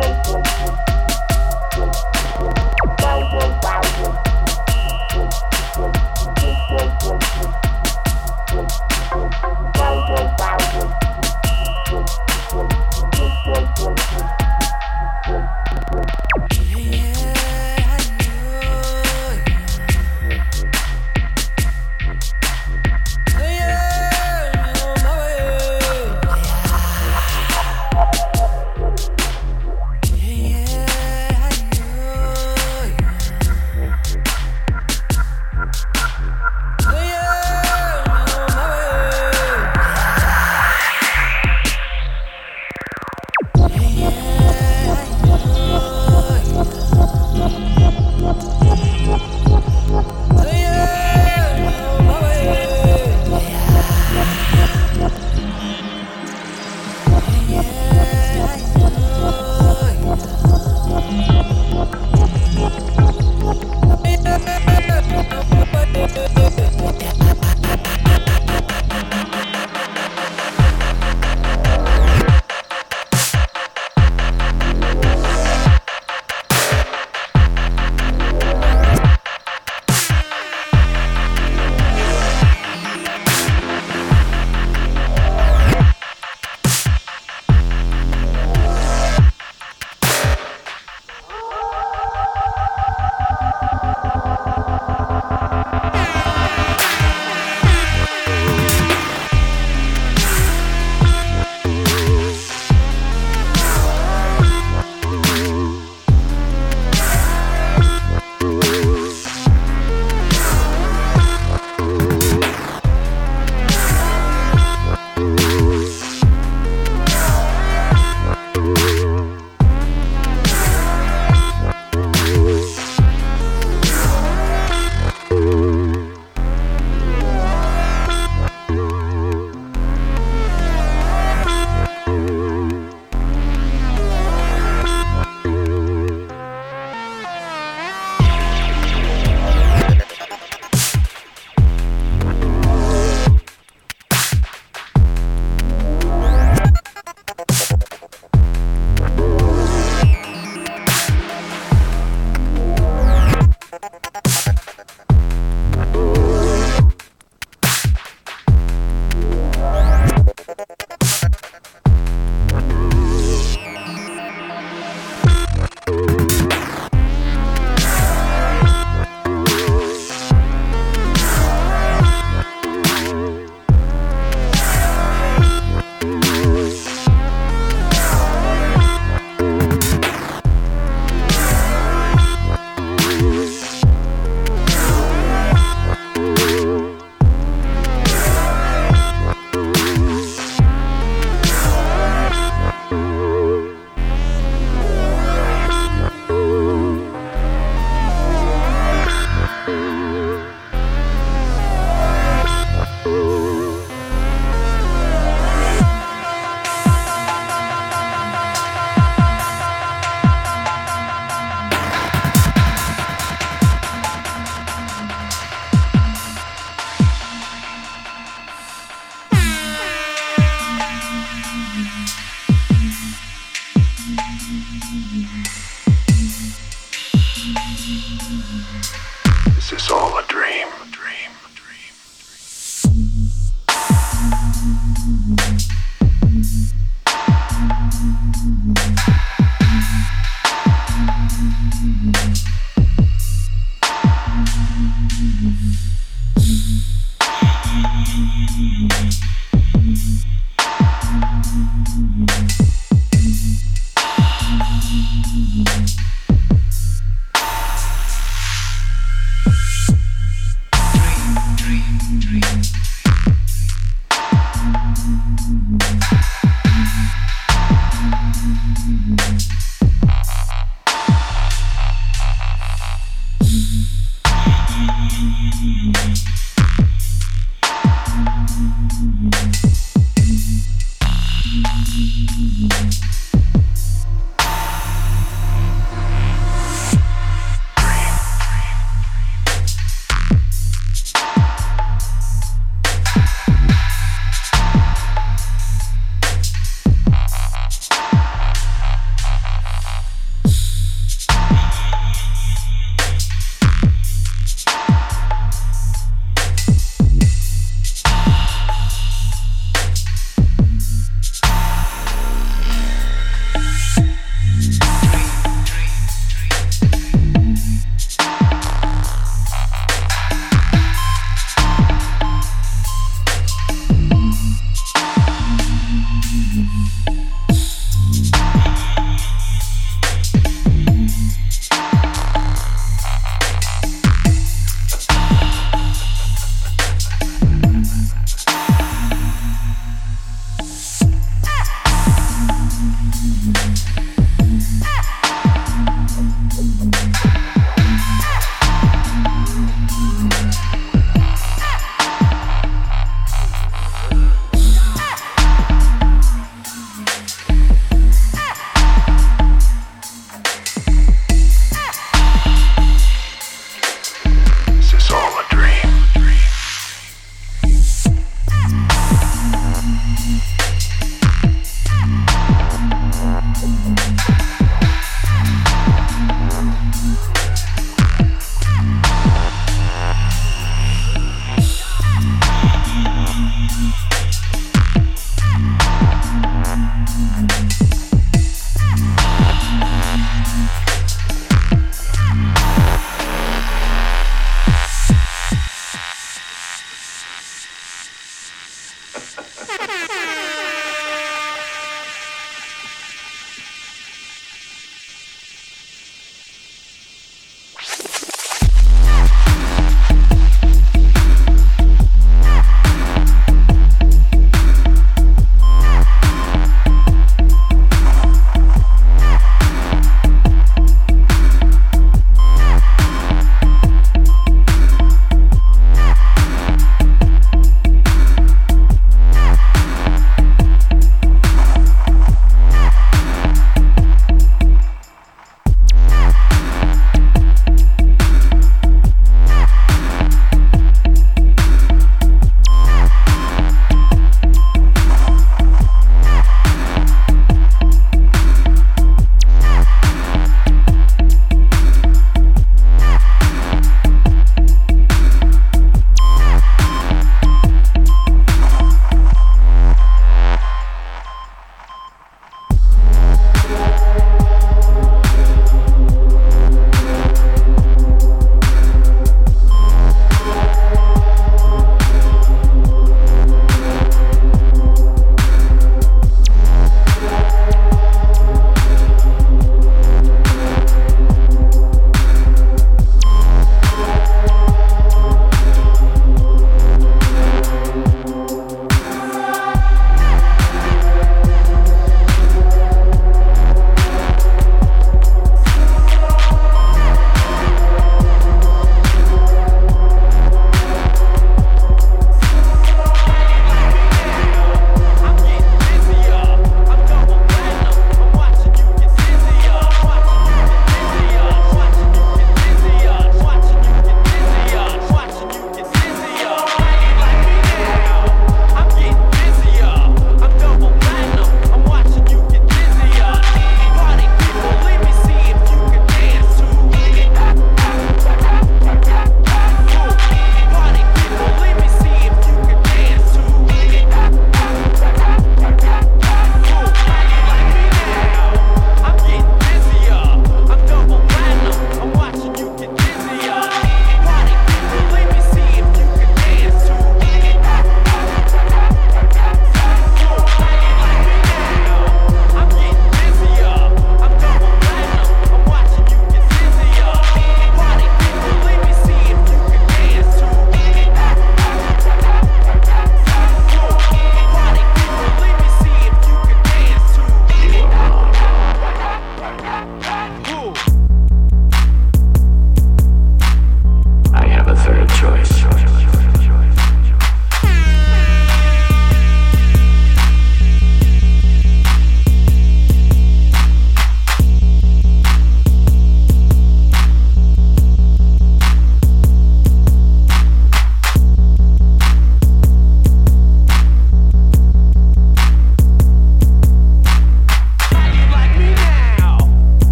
Wow.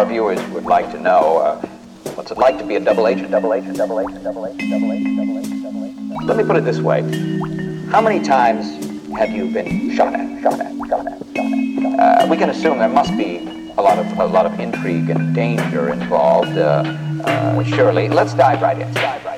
Our viewers would like to know uh, what's it like to be a double agent, double agent, double agent, double agent, double agent, double agent, double agent. Let me put it this way. How many times have you been shot at, shot at, shot at, shot at? Uh, we can assume there must be a lot of a lot of intrigue and danger involved. Uh, uh, surely, let's dive right in. Dive right